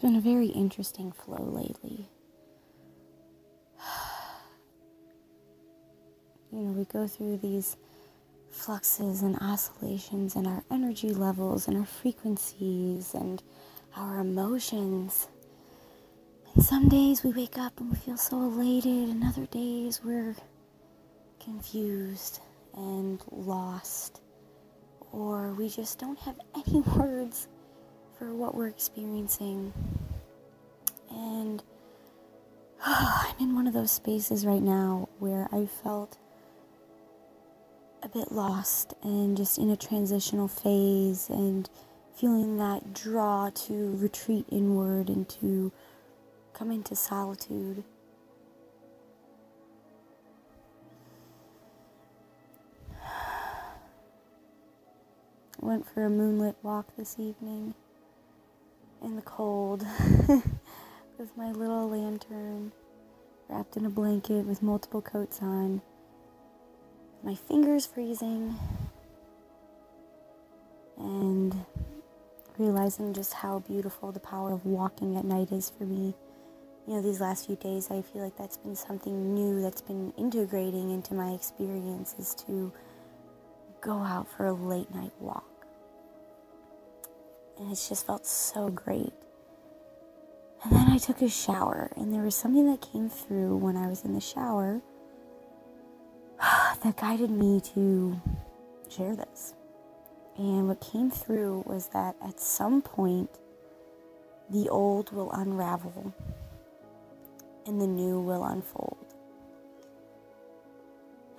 been a very interesting flow lately. You know, we go through these fluxes and oscillations in our energy levels and our frequencies and our emotions. And some days we wake up and we feel so elated, and other days we're confused and lost, or we just don't have any words for what we're experiencing. And oh, I'm in one of those spaces right now where I felt a bit lost and just in a transitional phase and feeling that draw to retreat inward and to come into solitude. Went for a moonlit walk this evening in the cold with my little lantern wrapped in a blanket with multiple coats on my fingers freezing and realizing just how beautiful the power of walking at night is for me. You know, these last few days, I feel like that's been something new that's been integrating into my experience is to go out for a late night walk. And it's just felt so great. And then I took a shower, and there was something that came through when I was in the shower that guided me to share this. And what came through was that at some point, the old will unravel and the new will unfold.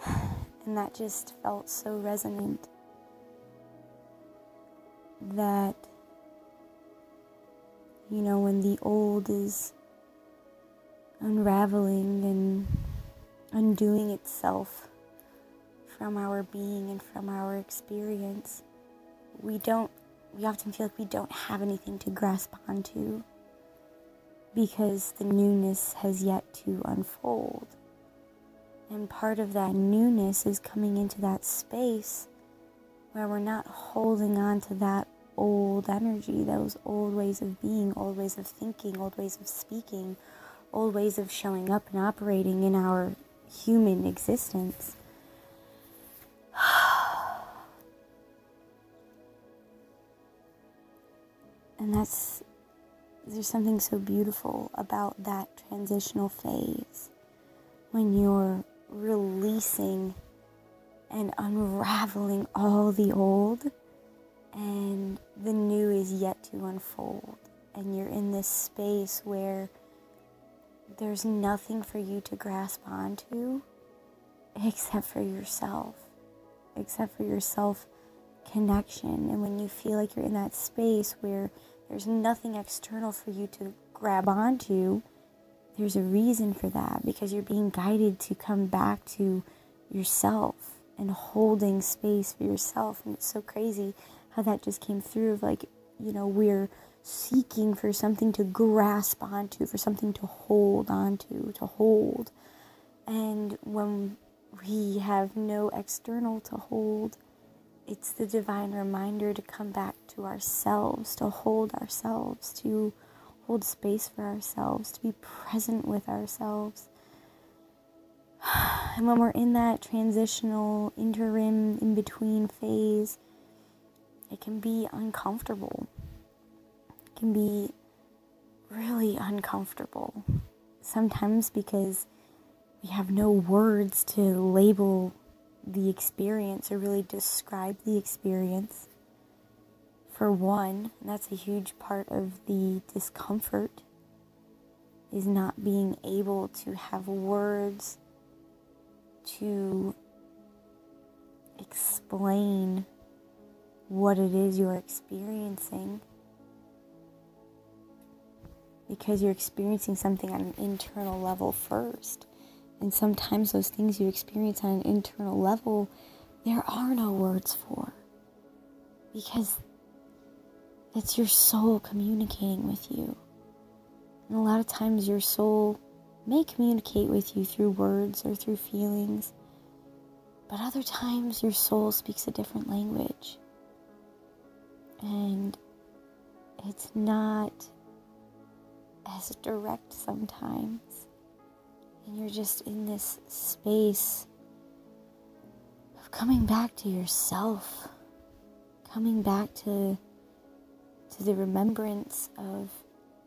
And that just felt so resonant that, you know, when the old is unraveling and undoing itself from our being and from our experience, we don't, we often feel like we don't have anything to grasp onto because the newness has yet to unfold. And part of that newness is coming into that space where we're not holding on to that old energy, those old ways of being, old ways of thinking, old ways of speaking, old ways of showing up and operating in our human existence. And that's, there's something so beautiful about that transitional phase when you're releasing and unraveling all the old and the new is yet to unfold. And you're in this space where there's nothing for you to grasp onto except for yourself, except for yourself connection. And when you feel like you're in that space where there's nothing external for you to grab onto, there's a reason for that because you're being guided to come back to yourself and holding space for yourself. And it's so crazy how that just came through of like, you know, we're seeking for something to grasp onto, for something to hold onto, to hold. And when we have no external to hold, it's the divine reminder to come back to ourselves, to hold ourselves, to hold space for ourselves, to be present with ourselves. And when we're in that transitional, interim, in between phase, it can be uncomfortable. It can be really uncomfortable. Sometimes because we have no words to label the experience or really describe the experience. For one, that's a huge part of the discomfort is not being able to have words to explain what it is you're experiencing because you're experiencing something on an internal level first. And sometimes those things you experience on an internal level, there are no words for. Because it's your soul communicating with you. And a lot of times your soul may communicate with you through words or through feelings. But other times your soul speaks a different language. And it's not as direct sometimes. And you're just in this space of coming back to yourself, coming back to, to the remembrance of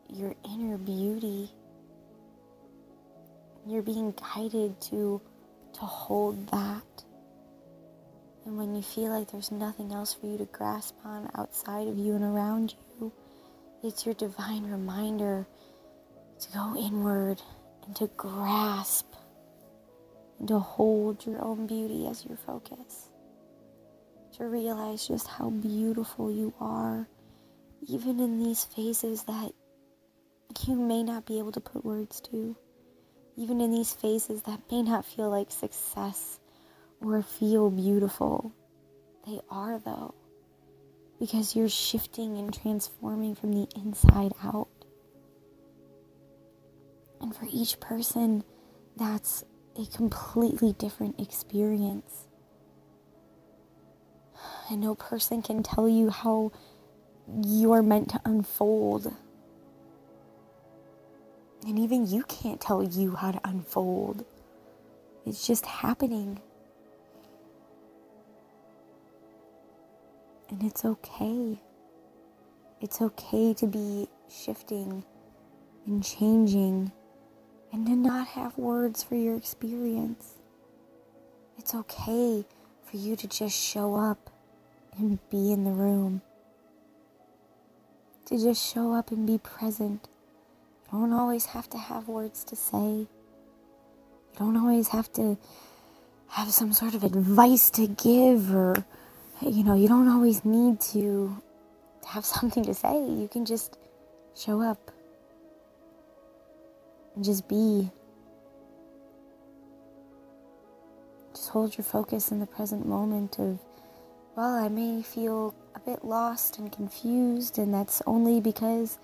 your inner beauty. You're being guided to, to hold that. When you feel like there's nothing else for you to grasp on outside of you and around you, it's your divine reminder to go inward and to grasp and to hold your own beauty as your focus. To realize just how beautiful you are, even in these phases that you may not be able to put words to, even in these phases that may not feel like success or feel beautiful. They are, though, because you're shifting and transforming from the inside out. And for each person, that's a completely different experience. And no person can tell you how you're meant to unfold. And even you can't tell you how to unfold. It's just happening. And it's okay. It's okay to be shifting and changing and to not have words for your experience. It's okay for you to just show up and be in the room. To just show up and be present. You don't always have to have words to say. You don't always have to have some sort of advice to give or you know, you don't always need to have something to say. You can just show up and just be. Just hold your focus in the present moment of, well, I may feel a bit lost and confused, and that's only because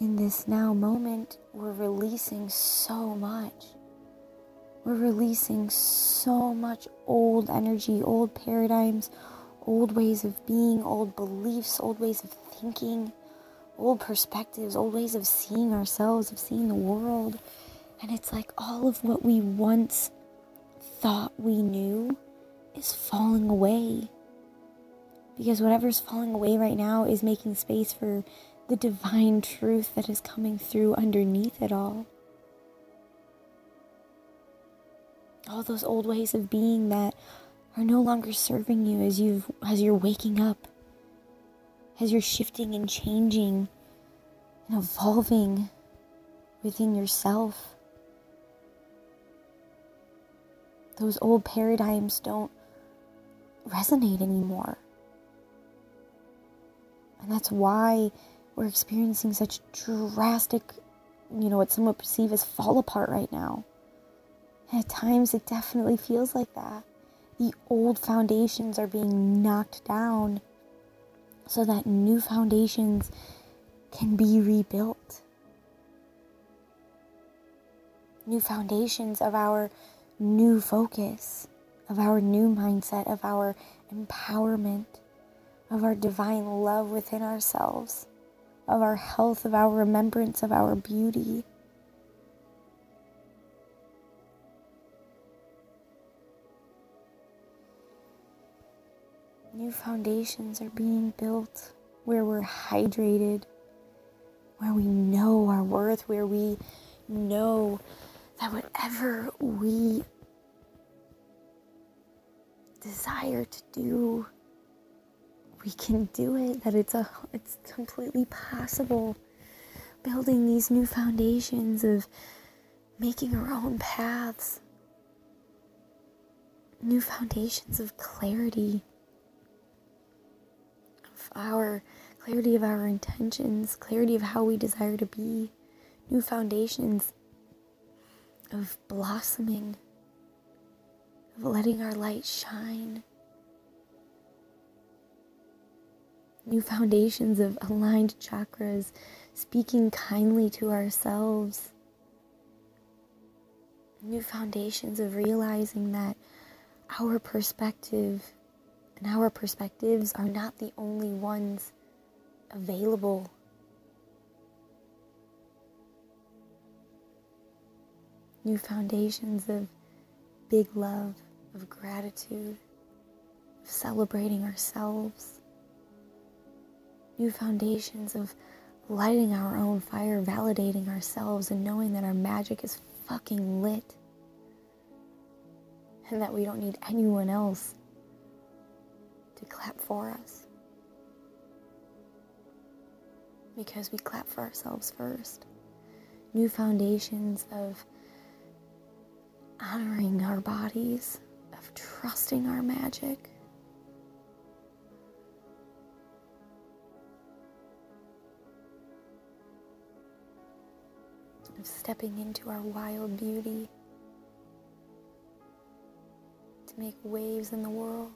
in this now moment we're releasing so much. We're releasing so much old energy, old paradigms, old ways of being, old beliefs, old ways of thinking old perspectives, old ways of seeing ourselves, of seeing the world. And it's like all of what we once thought we knew is falling away. Because whatever's falling away right now is making space for the divine truth that is coming through underneath it all. All those old ways of being that are no longer serving you as you as you're waking up as you're shifting and changing and evolving within yourself. Those old paradigms don't resonate anymore. And that's why we're experiencing such drastic, you know, what some would perceive as fall apart right now. And at times it definitely feels like that. The old foundations are being knocked down so that new foundations can be rebuilt. New foundations of our new focus, of our new mindset, of our empowerment, of our divine love within ourselves, of our health, of our remembrance of our beauty. New foundations are being built where we're hydrated, where we know our worth, where we know that whatever we desire to do, we can do it, that it's a it's completely possible. Building these new foundations of making our own paths, new foundations of clarity our clarity of our intentions, clarity of how we desire to be, new foundations of blossoming, of letting our light shine, new foundations of aligned chakras, speaking kindly to ourselves, new foundations of realizing that our perspective and our perspectives are not the only ones available. new foundations of big love, of gratitude, of celebrating ourselves, new foundations of lighting our own fire, validating ourselves, and knowing that our magic is fucking lit. And that we don't need anyone else to clap for us. Because we clap for ourselves first. New foundations of honoring our bodies, of trusting our magic. Of stepping into our wild beauty to make waves in the world,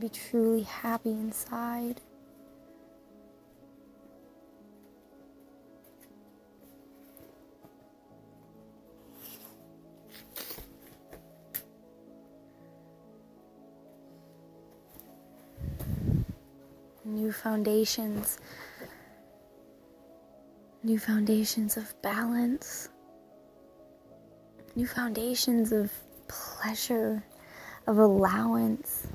be truly happy inside. New foundations, new foundations of balance, new foundations of pleasure, of allowance.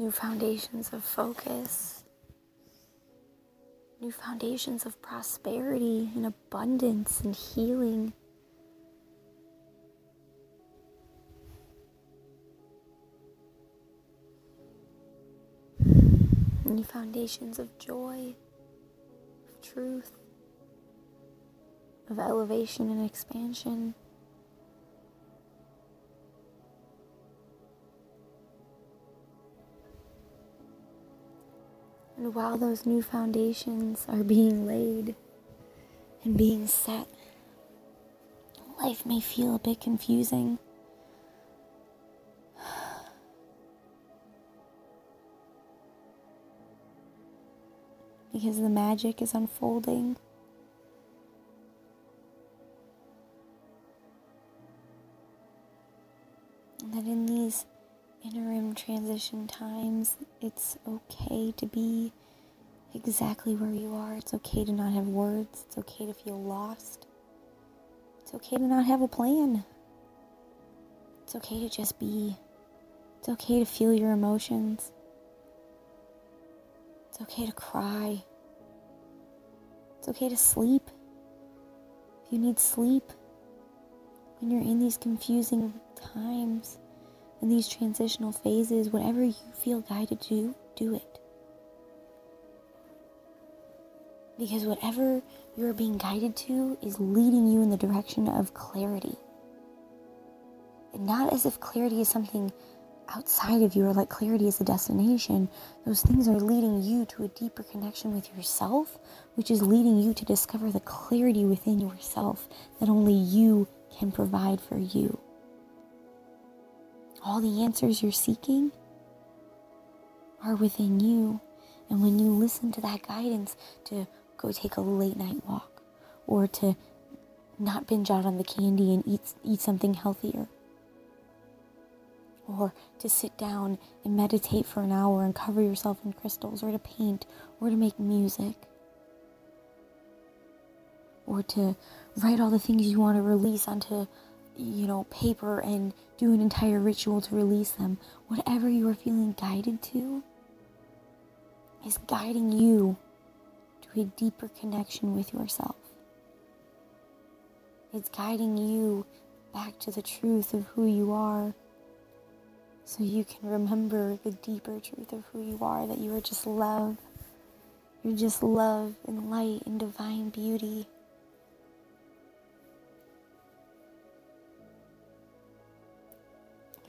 New foundations of focus, new foundations of prosperity and abundance and healing. New foundations of joy of truth, of elevation and expansion. And while those new foundations are being laid and being set, life may feel a bit confusing. because the magic is unfolding. And that in these interim transition times, it's okay to be exactly where you are. It's okay to not have words. It's okay to feel lost. It's okay to not have a plan. It's okay to just be. It's okay to feel your emotions. It's okay to cry. It's okay to sleep. If you need sleep, when you're in these confusing times, in these transitional phases, whatever you feel guided to do, do it. Because whatever you're being guided to is leading you in the direction of clarity. And not as if clarity is something outside of you or like clarity is a destination, those things are leading you to a deeper connection with yourself, which is leading you to discover the clarity within yourself that only you can provide for you. All the answers you're seeking are within you. And when you listen to that guidance to go take a late night walk or to not binge out on the candy and eat, eat something healthier or to sit down and meditate for an hour and cover yourself in crystals, or to paint, or to make music, or to write all the things you want to release onto, you know, paper and do an entire ritual to release them. Whatever you are feeling guided to is guiding you to a deeper connection with yourself. It's guiding you back to the truth of who you are so you can remember the deeper truth of who you are that you are just love. You're just love and light and divine beauty.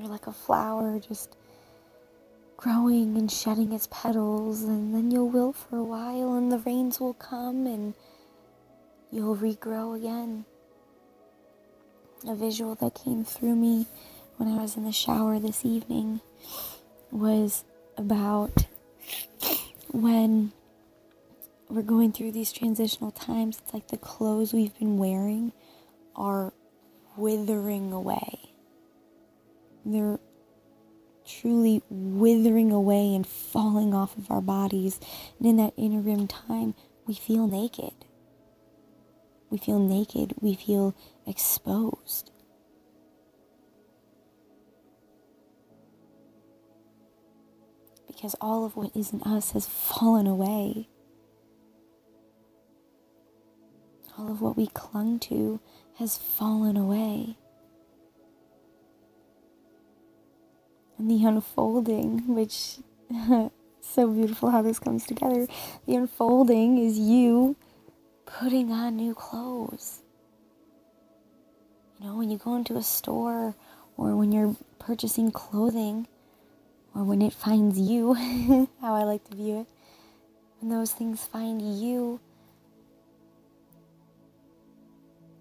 You're like a flower just growing and shedding its petals, and then you'll wilt for a while, and the rains will come, and you'll regrow again. A visual that came through me when I was in the shower this evening was about when we're going through these transitional times, it's like the clothes we've been wearing are withering away. They're truly withering away and falling off of our bodies. And in that inner rim time, we feel naked. We feel naked. We feel exposed. Because all of what isn't us has fallen away. All of what we clung to has fallen away. The unfolding, which so beautiful how this comes together. The unfolding is you putting on new clothes. You know, when you go into a store or when you're purchasing clothing or when it finds you, how I like to view it, when those things find you,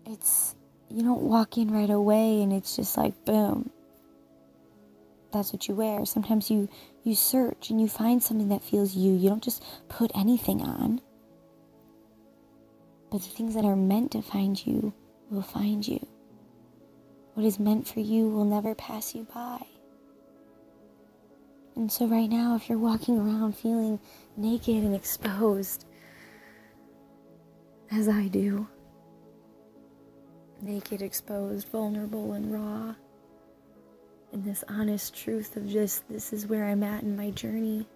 it's, you don't walk in right away and it's just like, boom, that's what you wear. Sometimes you you search and you find something that feels you. You don't just put anything on. But the things that are meant to find you will find you. What is meant for you will never pass you by. And so, right now, if you're walking around feeling naked and exposed, as I do, naked, exposed, vulnerable, and raw, and this honest truth of just this is where I'm at in my journey.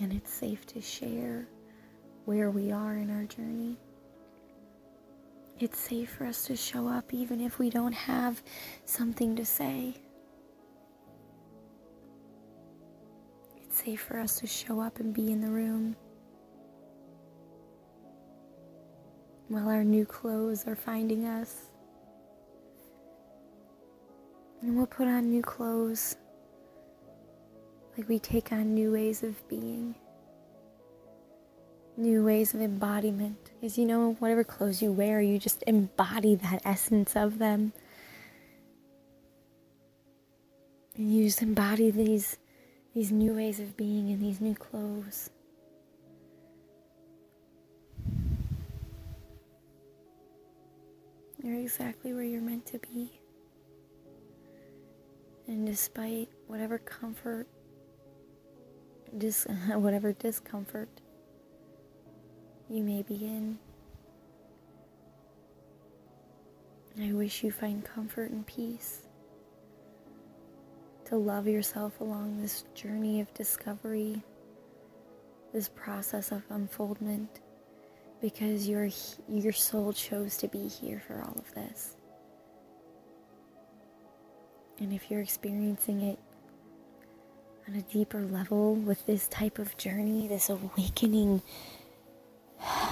And it's safe to share where we are in our journey. It's safe for us to show up even if we don't have something to say. It's safe for us to show up and be in the room. While our new clothes are finding us. And we'll put on new clothes like we take on new ways of being, new ways of embodiment. Because you know, whatever clothes you wear, you just embody that essence of them. And you just embody these these new ways of being in these new clothes. You're exactly where you're meant to be. And despite whatever comfort, dis- whatever discomfort you may be in, I wish you find comfort and peace to love yourself along this journey of discovery, this process of unfoldment because your your soul chose to be here for all of this. And if you're experiencing it on a deeper level with this type of journey, this awakening,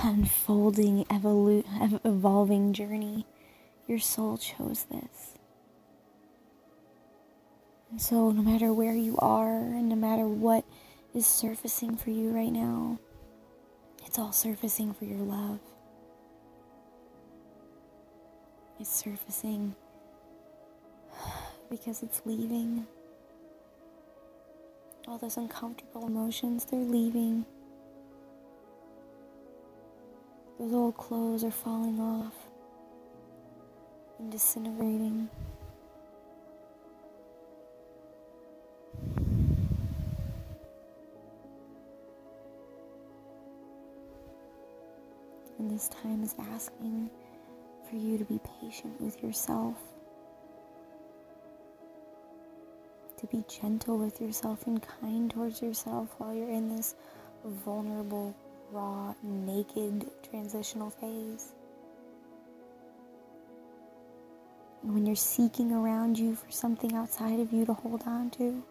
unfolding, evolu- evolving journey, your soul chose this. And so, no matter where you are, and no matter what is surfacing for you right now, it's all surfacing for your love. It's surfacing because it's leaving. All those uncomfortable emotions, they're leaving. Those old clothes are falling off and disintegrating. This time is asking for you to be patient with yourself, to be gentle with yourself and kind towards yourself while you're in this vulnerable, raw, naked transitional phase. When you're seeking around you for something outside of you to hold on to,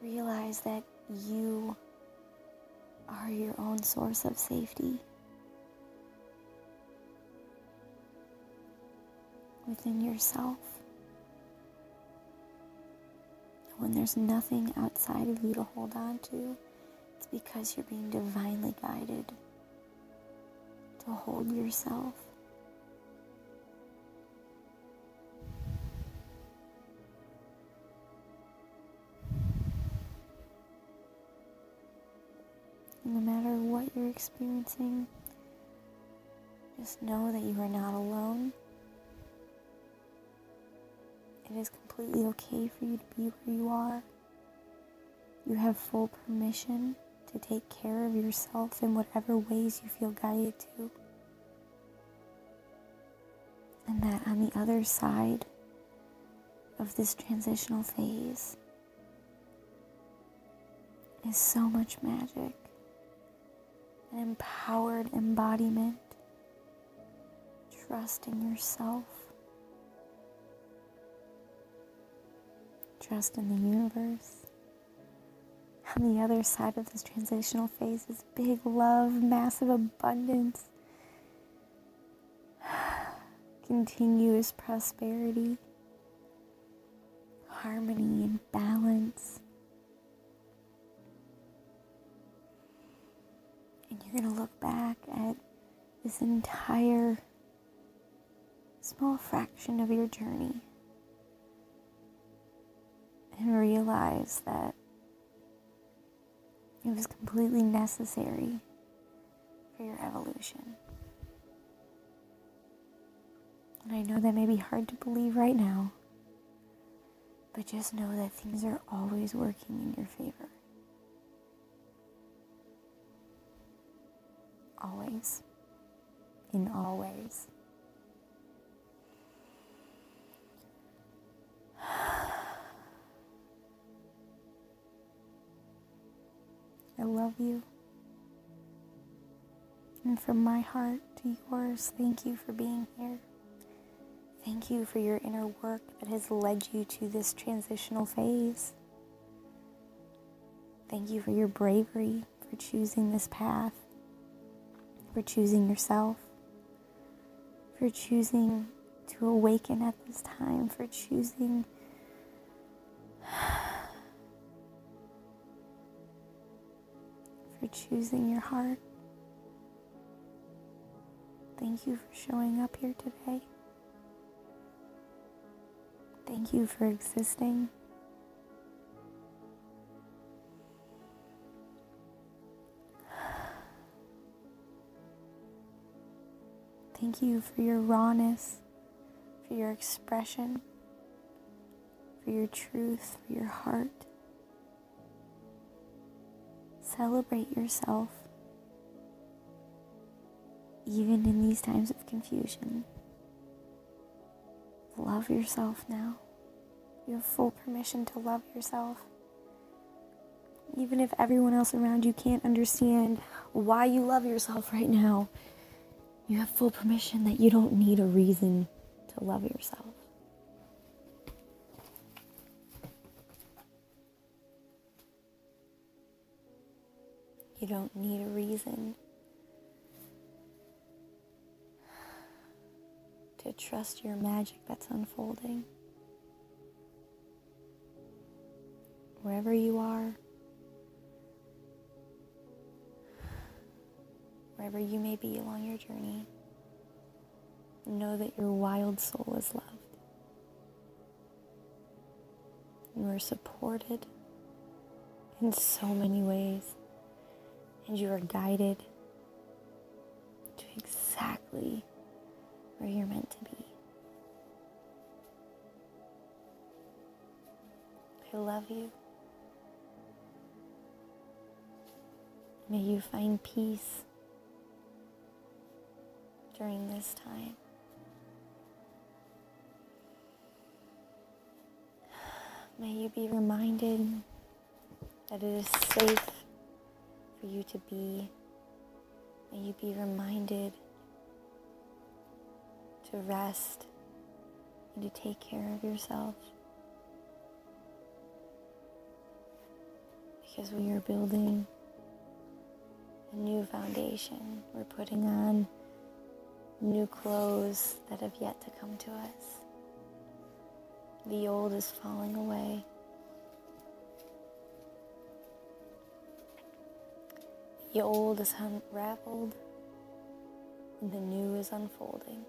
realize that you are your own source of safety. Within yourself. When there's nothing outside of you to hold on to, it's because you're being divinely guided to hold yourself. no matter what you're experiencing, Just know that you are not alone. It is completely okay for you to be where you are. You have full permission to take care of yourself in whatever ways you feel guided to. And that on the other side of this transitional phase is so much magic, an empowered embodiment, trust in yourself, trust in the universe. On the other side of this transitional phase is big love, massive abundance, continuous prosperity, harmony, and balance. And you're going to look back at this entire small fraction of your journey and realize that it was completely necessary for your evolution. And I know that may be hard to believe right now, but just know that things are always working in your favor. Always. In all ways. I love you. And from my heart to yours, thank you for being here. Thank you for your inner work that has led you to this transitional phase. Thank you for your bravery for choosing this path, for choosing yourself, for choosing to awaken at this time, for choosing choosing your heart. Thank you for showing up here today. Thank you for existing. Thank you for your rawness, for your expression, for your truth, for your heart. Celebrate yourself, even in these times of confusion. Love yourself now. You have full permission to love yourself. Even if everyone else around you can't understand why you love yourself right now, you have full permission that you don't need a reason to love yourself. Don't need a reason to trust your magic that's unfolding. Wherever you are, wherever you may be along your journey, know that your wild soul is loved. You are supported in so many ways and you are guided to exactly where you're meant to be. I love you. May you find peace during this time. May you be reminded that it is safe for you to be. May you be reminded to rest and to take care of yourself. Because we are building a new foundation. We're putting on new clothes that have yet to come to us. The old is falling away. The old is unraveled and the new is unfolding.